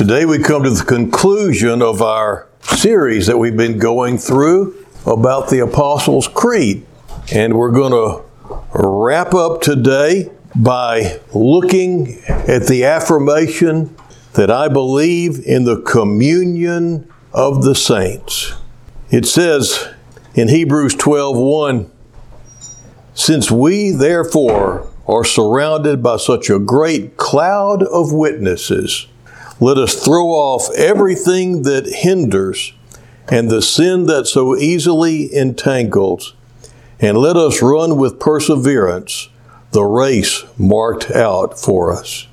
Today we come to the conclusion of our series that we've been going through about the Apostles' Creed. And we're going to wrap up today by looking at the affirmation that I believe in the communion of the saints. It says in Hebrews 12:1, since we therefore are surrounded by such a great cloud of witnesses, let us throw off everything that hinders and the sin that so easily entangles, and let us run with perseverance the race marked out for us.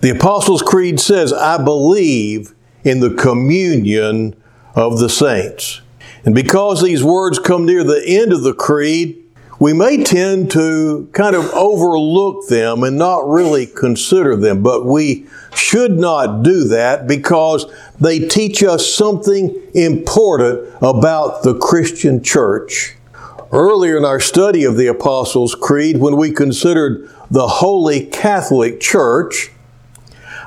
The Apostles' Creed says, I believe in the communion of the saints. And because these words come near the end of the creed, we may tend to kind of overlook them and not really consider them, but we should not do that because they teach us something important about the Christian church. Earlier in our study of the Apostles' Creed, when we considered the Holy Catholic Church,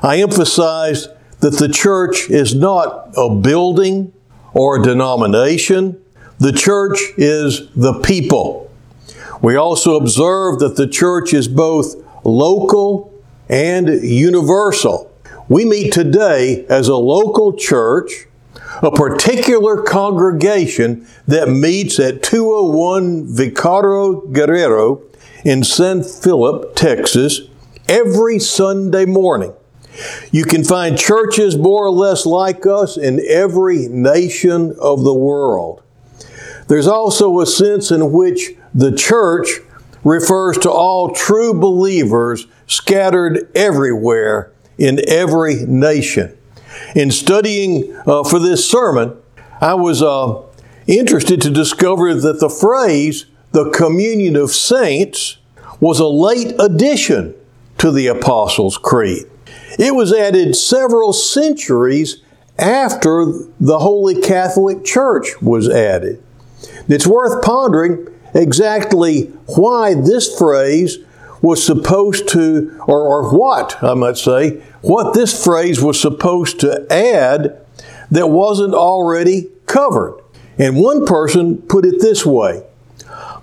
I emphasized that the church is not a building or a denomination. The church is the people. We also observe that the church is both local and universal. We meet today as a local church, a particular congregation that meets at 201 Vicaro Guerrero in San Felipe, Texas, every Sunday morning. You can find churches more or less like us in every nation of the world. There's also a sense in which the church refers to all true believers scattered everywhere in every nation. In studying uh, for this sermon, I was uh, interested to discover that the phrase, the communion of saints, was a late addition to the Apostles' Creed. It was added several centuries after the Holy Catholic Church was added. It's worth pondering exactly why this phrase was supposed to, or, or what, I might say, what this phrase was supposed to add that wasn't already covered. And one person put it this way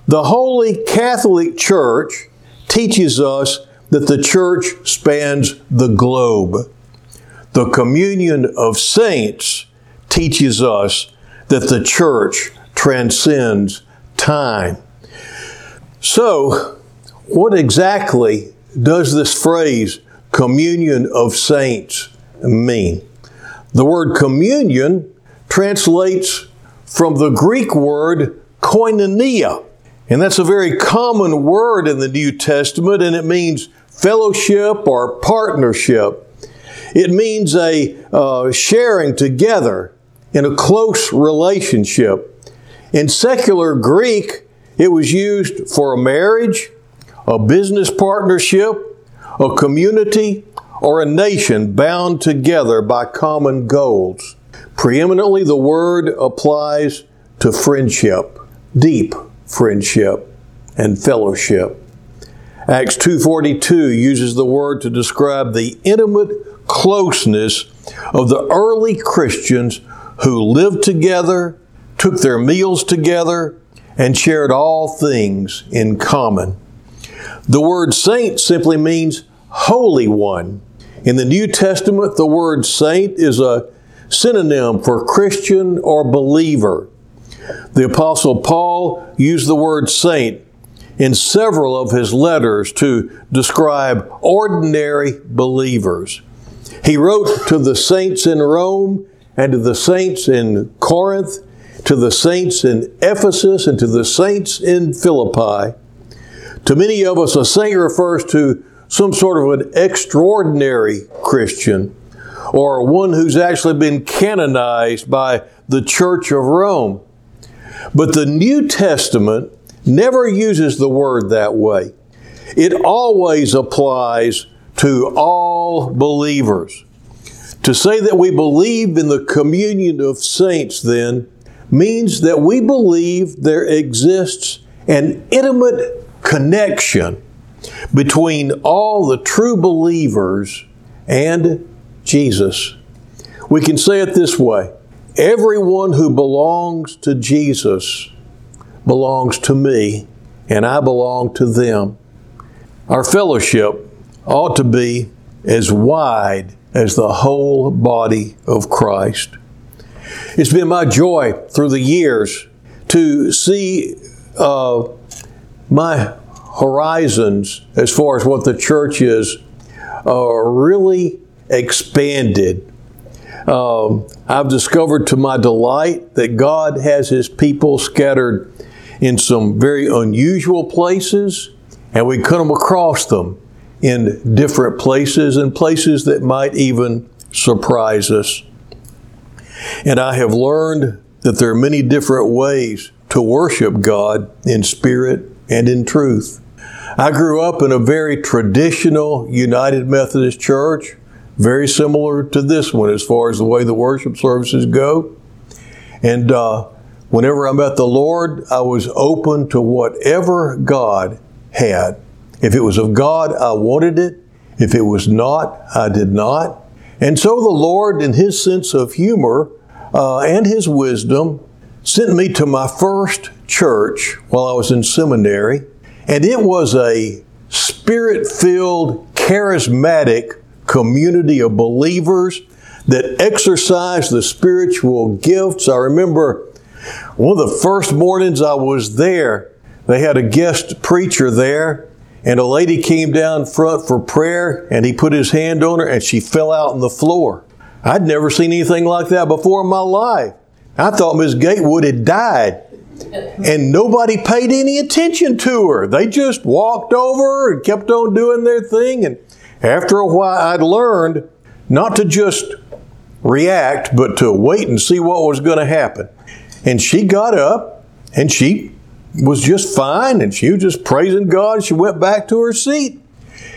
The Holy Catholic Church teaches us that the church spans the globe. The communion of saints teaches us that the church transcends time. So, what exactly does this phrase, communion of saints, mean? The word communion translates from the Greek word koinonia. And that's a very common word in the New Testament, and it means fellowship or partnership. It means a uh, sharing together in a close relationship. In secular Greek, it was used for a marriage, a business partnership, a community, or a nation bound together by common goals. Preeminently, the word applies to friendship, deep friendship, and fellowship. Acts 2:42 uses the word to describe the intimate closeness of the early Christians who lived together, took their meals together, and shared all things in common. The word saint simply means holy one. In the New Testament, the word saint is a synonym for Christian or believer. The Apostle Paul used the word saint in several of his letters to describe ordinary believers. He wrote to the saints in Rome and to the saints in Corinth, to the saints in Ephesus, and to the saints in Philippi. To many of us, a saint refers to some sort of an extraordinary Christian or one who's actually been canonized by the Church of Rome. But the New Testament never uses the word that way. It always applies to all believers. To say that we believe in the communion of saints, then, means that we believe there exists an intimate connection between all the true believers and Jesus We can say it this way Everyone who belongs to Jesus belongs to me, and I belong to them. Our fellowship ought to be as wide as the whole body of Christ. It's been my joy through the years to see uh, my horizons as far as what the church is uh, really expanded. Um, I've discovered to my delight that God has His people scattered in some very unusual places, and we come across them in different places and places that might even surprise us. And I have learned that there are many different ways to worship God in spirit and in truth. I grew up in a very traditional United Methodist church, very similar to this one as far as the way the worship services go. And uh, whenever I met the Lord, I was open to whatever God had. If it was of God, I wanted it. If it was not, I did not. And so the Lord, in His sense of humor uh, and His wisdom, sent me to my first church while I was in seminary. And it was a spirit filled, charismatic community of believers that exercised the spiritual gifts. I remember one of the first mornings I was there, they had a guest preacher there, and a lady came down front for prayer, and he put his hand on her, and she fell out on the floor. I'd never seen anything like that before in my life. I thought Miss Gatewood had died. And nobody paid any attention to her. They just walked over and kept on doing their thing. And after a while, I'd learned not to just react, but to wait and see what was going to happen. And she got up and she was just fine and she was just praising God. She went back to her seat.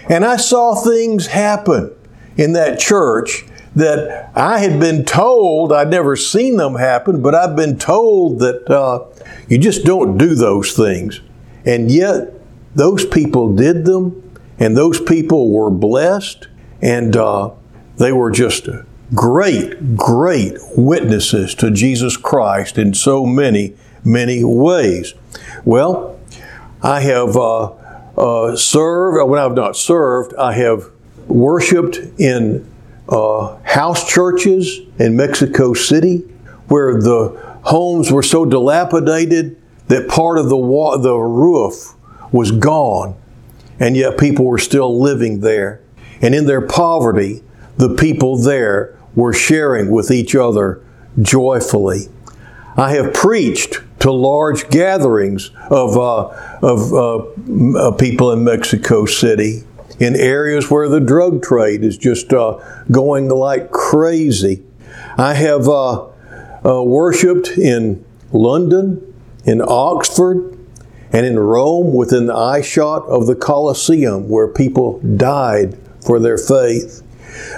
And I saw things happen in that church that I had been told, I'd never seen them happen, but I've been told that uh, you just don't do those things. And yet, those people did them, and those people were blessed, and uh, they were just great, great witnesses to Jesus Christ in so many, many ways. Well, I have uh, uh, served, when I've not served, I have worshiped in uh, house churches in Mexico City where the homes were so dilapidated that part of the, wa- the roof was gone, and yet people were still living there. And in their poverty, the people there were sharing with each other joyfully. I have preached to large gatherings of, uh, of uh, people in Mexico City in areas where the drug trade is just uh, going like crazy. I have uh, uh, worshiped in London, in Oxford, and in Rome within the eyeshot of the Colosseum where people died for their faith.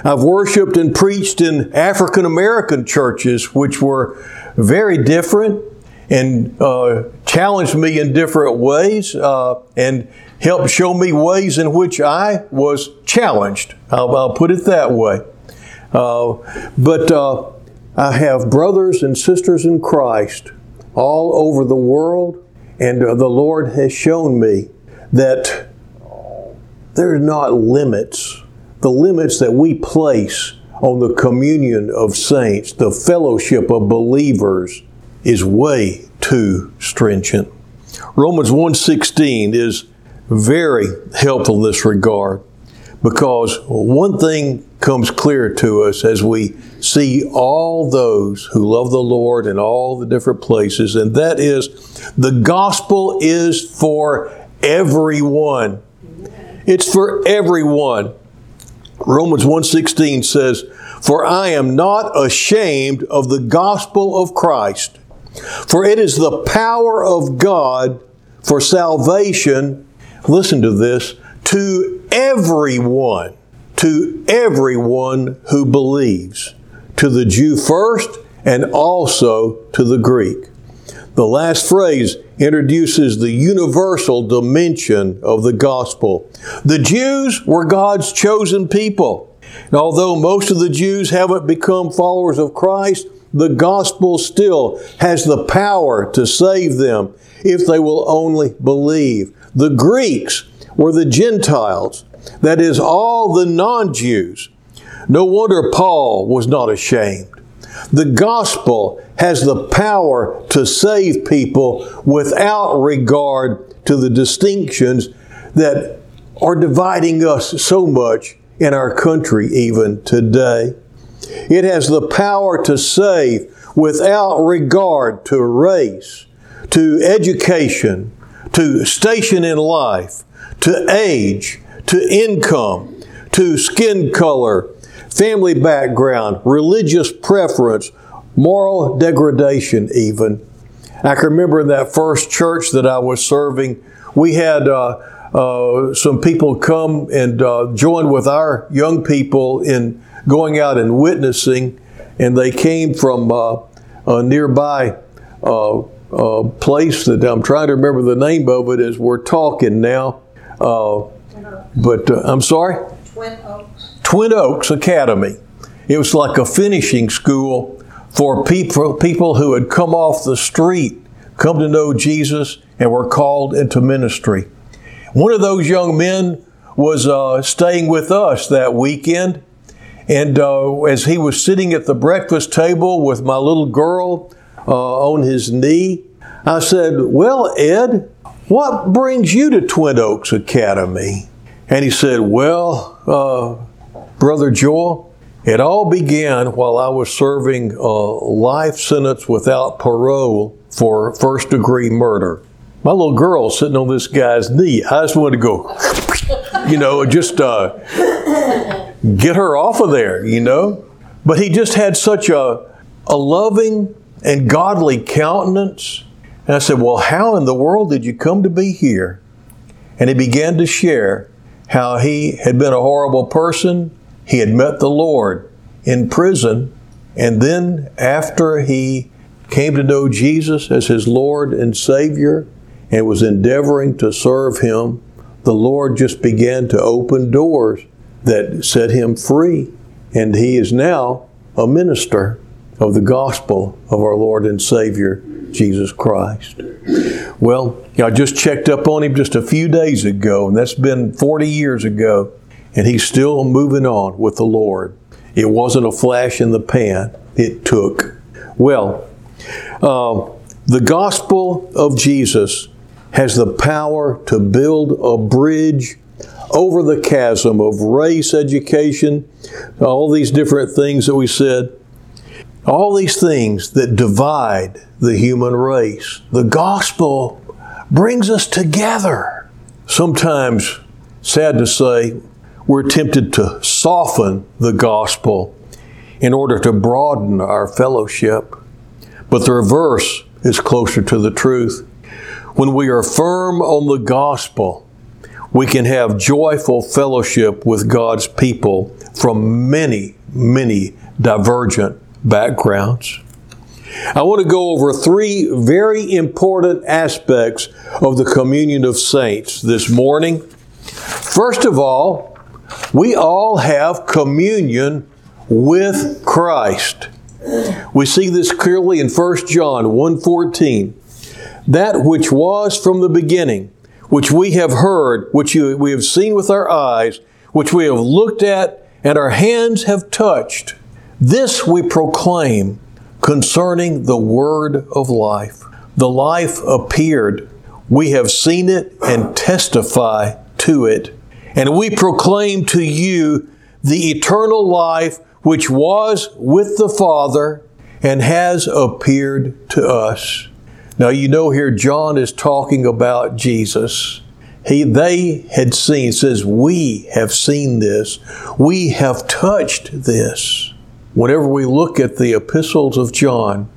I've worshiped and preached in African American churches, which were very different and uh, challenged me in different ways uh, and helped show me ways in which I was challenged. I'll, I'll put it that way. Uh, but uh, I have brothers and sisters in Christ all over the world, and uh, the Lord has shown me that there's not limits. The limits that we place on the communion of saints, the fellowship of believers, is way too stringent. Romans 1:16 is very helpful in this regard because one thing comes clear to us as we see all those who love the Lord in all the different places, and that is the gospel is for everyone. It's for everyone. Romans 1:16 says, "For I am not ashamed of the gospel of Christ, for it is the power of God for salvation listen to this, to everyone, to everyone who believes, to the Jew first and also to the Greek. The last phrase introduces the universal dimension of the gospel. The Jews were God's chosen people. And although most of the Jews haven't become followers of Christ, the gospel still has the power to save them if they will only believe. The Greeks were the Gentiles, that is, all the non Jews. No wonder Paul was not ashamed. The gospel has the power to save people without regard to the distinctions that are dividing us so much in our country even today. It has the power to save without regard to race, to education, to station in life, to age, to income, to skin color, family background, religious preference, moral degradation, even. I can remember in that first church that I was serving, we had uh, uh, some people come and uh, join with our young people in going out and witnessing, and they came from uh, a nearby uh, uh, place that I'm trying to remember the name of it as we're talking now. but I'm sorry? Twin Oaks. Twin Oaks Academy. It was like a finishing school for people, people who had come off the street, come to know Jesus, and were called into ministry. One of those young men was uh, staying with us that weekend, and uh, as he was sitting at the breakfast table with my little girl uh, on his knee, I said, Well, Ed, what brings you to Twin Oaks Academy? And he said, Well, uh, Brother Joel, it all began while I was serving a life sentence without parole for first degree murder. My little girl sitting on this guy's knee, I just wanted to go, you know, just uh, get her off of there, you know. But he just had such a, a loving and godly countenance. And I said, Well, how in the world did you come to be here? And he began to share how he had been a horrible person. He had met the Lord in prison. And then, after he came to know Jesus as his Lord and Savior and was endeavoring to serve him, the Lord just began to open doors that set him free. And he is now a minister of the gospel of our Lord and Savior, Jesus Christ. Well, I just checked up on him just a few days ago, and that's been 40 years ago, and he's still moving on with the Lord. It wasn't a flash in the pan, it took. Well, uh, the gospel of Jesus has the power to build a bridge over the chasm of race, education, all these different things that we said, all these things that divide the human race. The gospel brings us together. Sometimes, sad to say, we're tempted to soften the gospel in order to broaden our fellowship. But the reverse is closer to the truth. When we are firm on the gospel, we can have joyful fellowship with God's people from many, many divergent backgrounds. I want to go over three very important aspects of the communion of saints this morning. First of all, we all have communion with Christ. We see this clearly in 1 John 1:14. That which was from the beginning, which we have heard, which we have seen with our eyes, which we have looked at, and our hands have touched. This we proclaim concerning the word of life. The life appeared. We have seen it and testify to it. And we proclaim to you the eternal life which was with the Father and has appeared to us. Now, you know, here John is talking about Jesus. He, they had seen, says, we have seen this. We have touched this. Whenever we look at the epistles of John,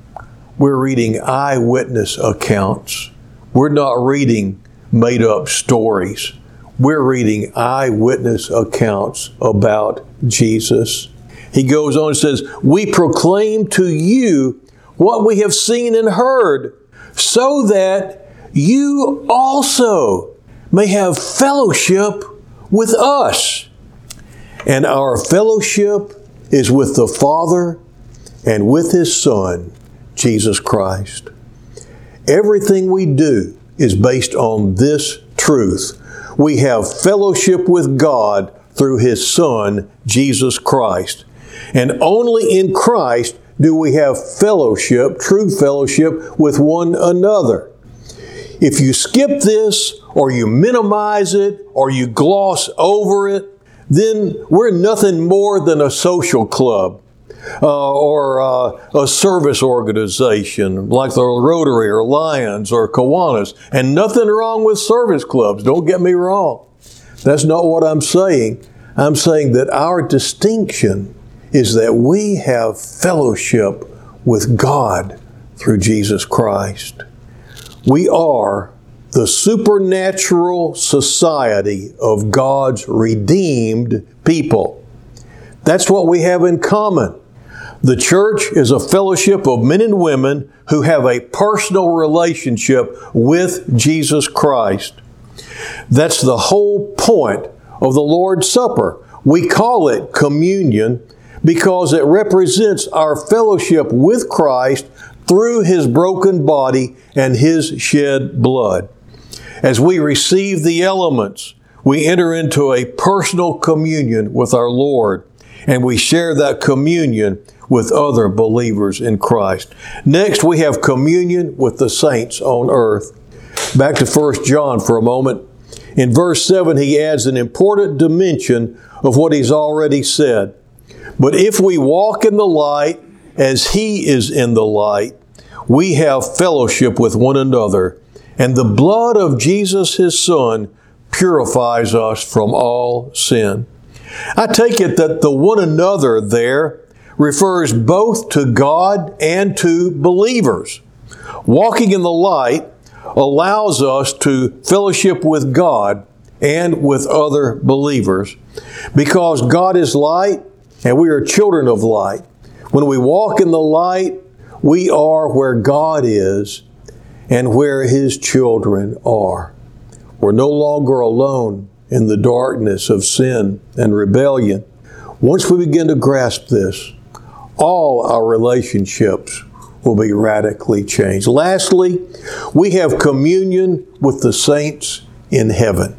we're reading eyewitness accounts. We're not reading made up stories. We're reading eyewitness accounts about Jesus. He goes on and says, We proclaim to you what we have seen and heard so that you also may have fellowship with us. And our fellowship is with the Father and with His Son, Jesus Christ. Everything we do is based on this truth. We have fellowship with God through His Son, Jesus Christ. And only in Christ do we have fellowship, true fellowship, with one another. If you skip this, or you minimize it, or you gloss over it, then we're nothing more than a social club. Uh, or uh, a service organization like the Rotary or Lions or Kiwanis. And nothing wrong with service clubs, don't get me wrong. That's not what I'm saying. I'm saying that our distinction is that we have fellowship with God through Jesus Christ. We are the supernatural society of God's redeemed people. That's what we have in common. The church is a fellowship of men and women who have a personal relationship with Jesus Christ. That's the whole point of the Lord's Supper. We call it communion because it represents our fellowship with Christ through His broken body and His shed blood. As we receive the elements, we enter into a personal communion with our Lord, and we share that communion with other believers in Christ. Next, we have communion with the saints on earth. Back to 1 John for a moment. In verse 7, he adds an important dimension of what he's already said. But if we walk in the light as he is in the light, we have fellowship with one another, and the blood of Jesus, his Son, purifies us from all sin. I take it that the one another there refers both to God and to believers. Walking in the light allows us to fellowship with God and with other believers because God is light and we are children of light. When we walk in the light, we are where God is and where His children are. We're no longer alone in the darkness of sin and rebellion. Once we begin to grasp this, all our relationships will be radically changed. Lastly, we have communion with the saints in heaven.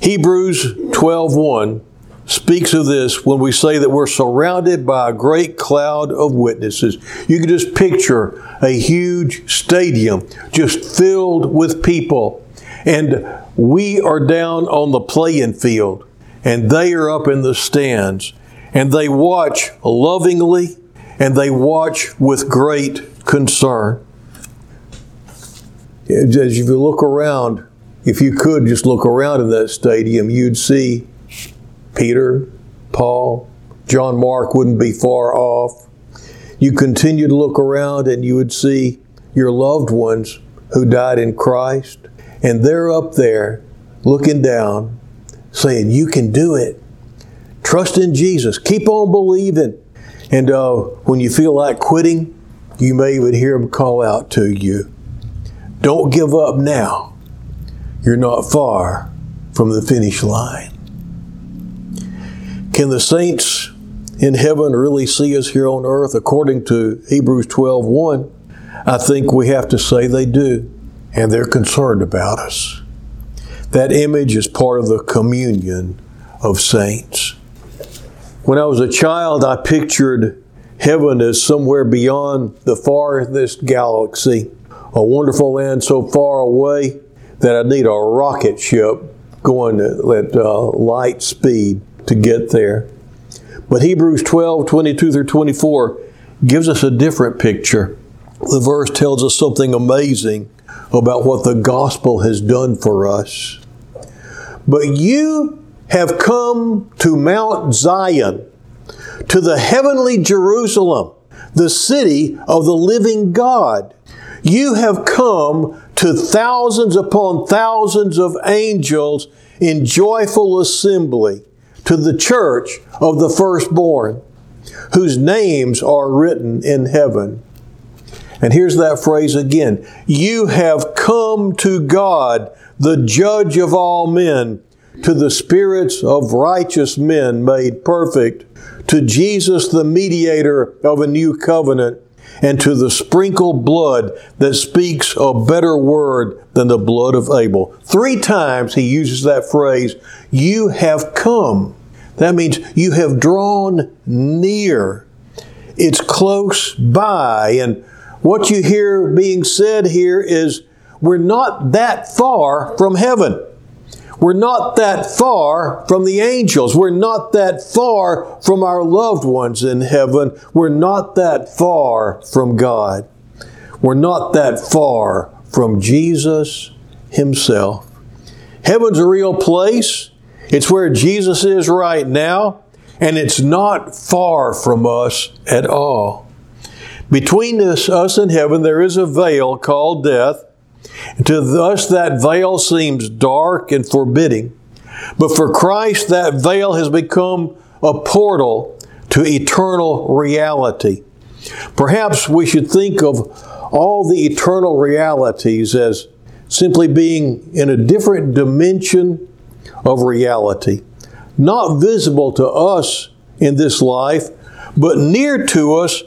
Hebrews 12:1 speaks of this when we say that we're surrounded by a great cloud of witnesses. You can just picture a huge stadium just filled with people. And we are down on the playing field, and they are up in the stands, and they watch lovingly and they watch with great concern. As you look around, if you could just look around in that stadium, you'd see Peter, Paul, John Mark wouldn't be far off. You continue to look around and you would see your loved ones who died in Christ, and they're up there looking down, saying, You can do it. Trust in Jesus. Keep on believing. And uh, when you feel like quitting, you may even hear them call out to you Don't give up now. You're not far from the finish line. Can the saints in heaven really see us here on earth? According to Hebrews 12 1, I think we have to say they do, and they're concerned about us. That image is part of the communion of saints. When I was a child, I pictured heaven as somewhere beyond the farthest galaxy, a wonderful land so far away that I'd need a rocket ship going at uh, light speed to get there. But Hebrews 12, 22 through 24 gives us a different picture. The verse tells us something amazing about what the gospel has done for us. But you have come to Mount Zion, to the heavenly Jerusalem, the city of the living God. You have come to thousands upon thousands of angels in joyful assembly to the church of the firstborn, whose names are written in heaven. And here's that phrase again You have come to God, the judge of all men to the spirits of righteous men made perfect, to Jesus, the mediator of a new covenant, and to the sprinkled blood that speaks a better word than the blood of Abel. Three times he uses that phrase, you have come. That means you have drawn near. It's close by. And what you hear being said here is, we're not that far from heaven. We're not that far from the angels. We're not that far from our loved ones in heaven. We're not that far from God. We're not that far from Jesus Himself. Heaven's a real place. It's where Jesus is right now, and it's not far from us at all. Between us, us and heaven, there is a veil called death. To us, that veil seems dark and forbidding. But for Christ, that veil has become a portal to eternal reality. Perhaps we should think of all the eternal realities as simply being in a different dimension of reality, not visible to us in this life, but near to us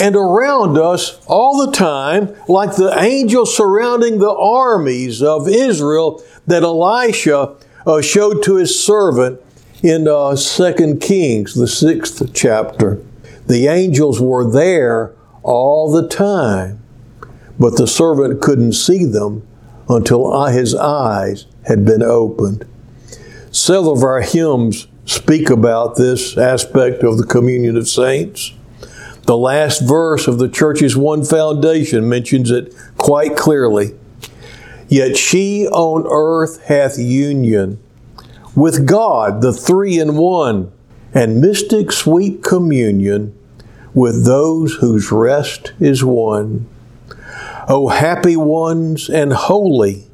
and around us all the time, like the angels surrounding the armies of Israel that Elisha uh, showed to his servant in uh, 2 Kings, the sixth chapter. The angels were there all the time, but the servant couldn't see them until his eyes had been opened. Several of our hymns speak about this aspect of the communion of saints. The last verse of the church's one foundation mentions it quite clearly. Yet she on earth hath union with God, the three in won, and mystic sweet communion with those whose rest is one. O happy ones and holy,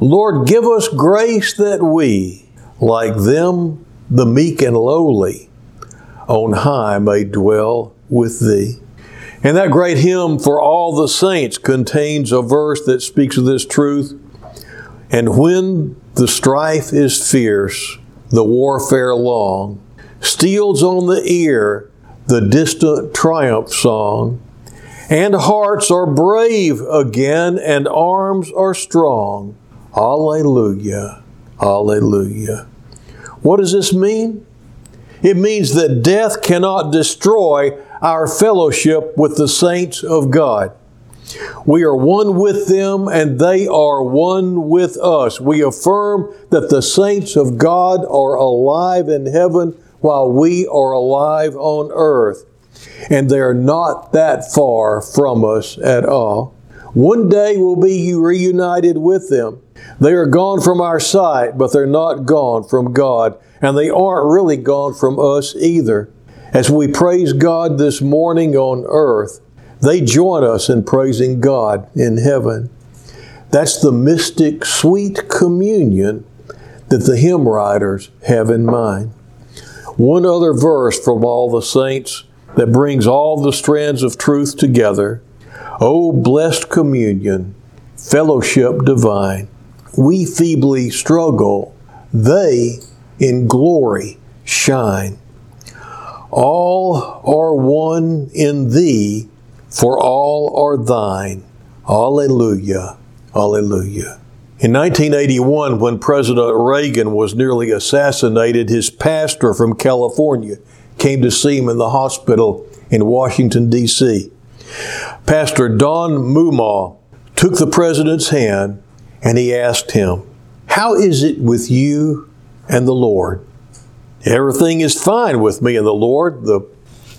Lord, give us grace that we, like them, the meek and lowly, on high may dwell with thee. And that great hymn for all the saints contains a verse that speaks of this truth. And when the strife is fierce, the warfare long, steals on the ear the distant triumph song, and hearts are brave again, and arms are strong. Alleluia, Alleluia. What does this mean? It means that death cannot destroy our fellowship with the saints of God. We are one with them and they are one with us. We affirm that the saints of God are alive in heaven while we are alive on earth. And they are not that far from us at all. One day we'll be reunited with them. They are gone from our sight, but they're not gone from God. And they aren't really gone from us either. As we praise God this morning on earth, they join us in praising God in heaven. That's the mystic, sweet communion that the hymn writers have in mind. One other verse from all the saints that brings all the strands of truth together. O blessed communion, fellowship divine, we feebly struggle, they in glory shine. All are one in thee, for all are thine. Alleluia. Alleluia. In 1981, when President Reagan was nearly assassinated, his pastor from California came to see him in the hospital in Washington, D.C. Pastor Donn Moomaw took the president's hand and he asked him, How is it with you and the Lord? Everything is fine with me and the Lord, the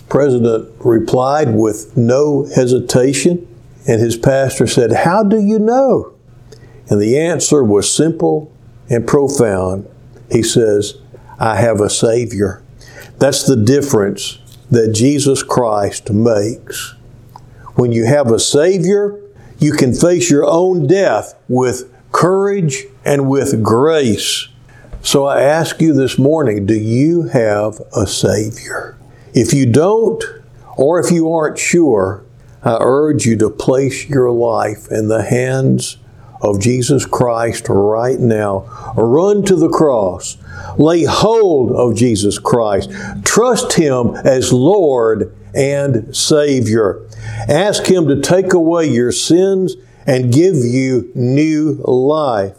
president replied with no hesitation. And his pastor said, How do you know? And the answer was simple and profound. He says, I have a Savior. That's the difference that Jesus Christ makes. When you have a Savior, you can face your own death with courage and with grace. So I ask you this morning do you have a Savior? If you don't, or if you aren't sure, I urge you to place your life in the hands of Jesus Christ right now. Run to the cross. Lay hold of Jesus Christ. Trust Him as Lord and Savior. Ask Him to take away your sins and give you new life.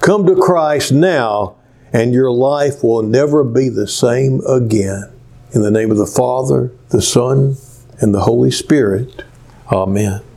Come to Christ now, and your life will never be the same again. In the name of the Father, the Son, and the Holy Spirit. Amen.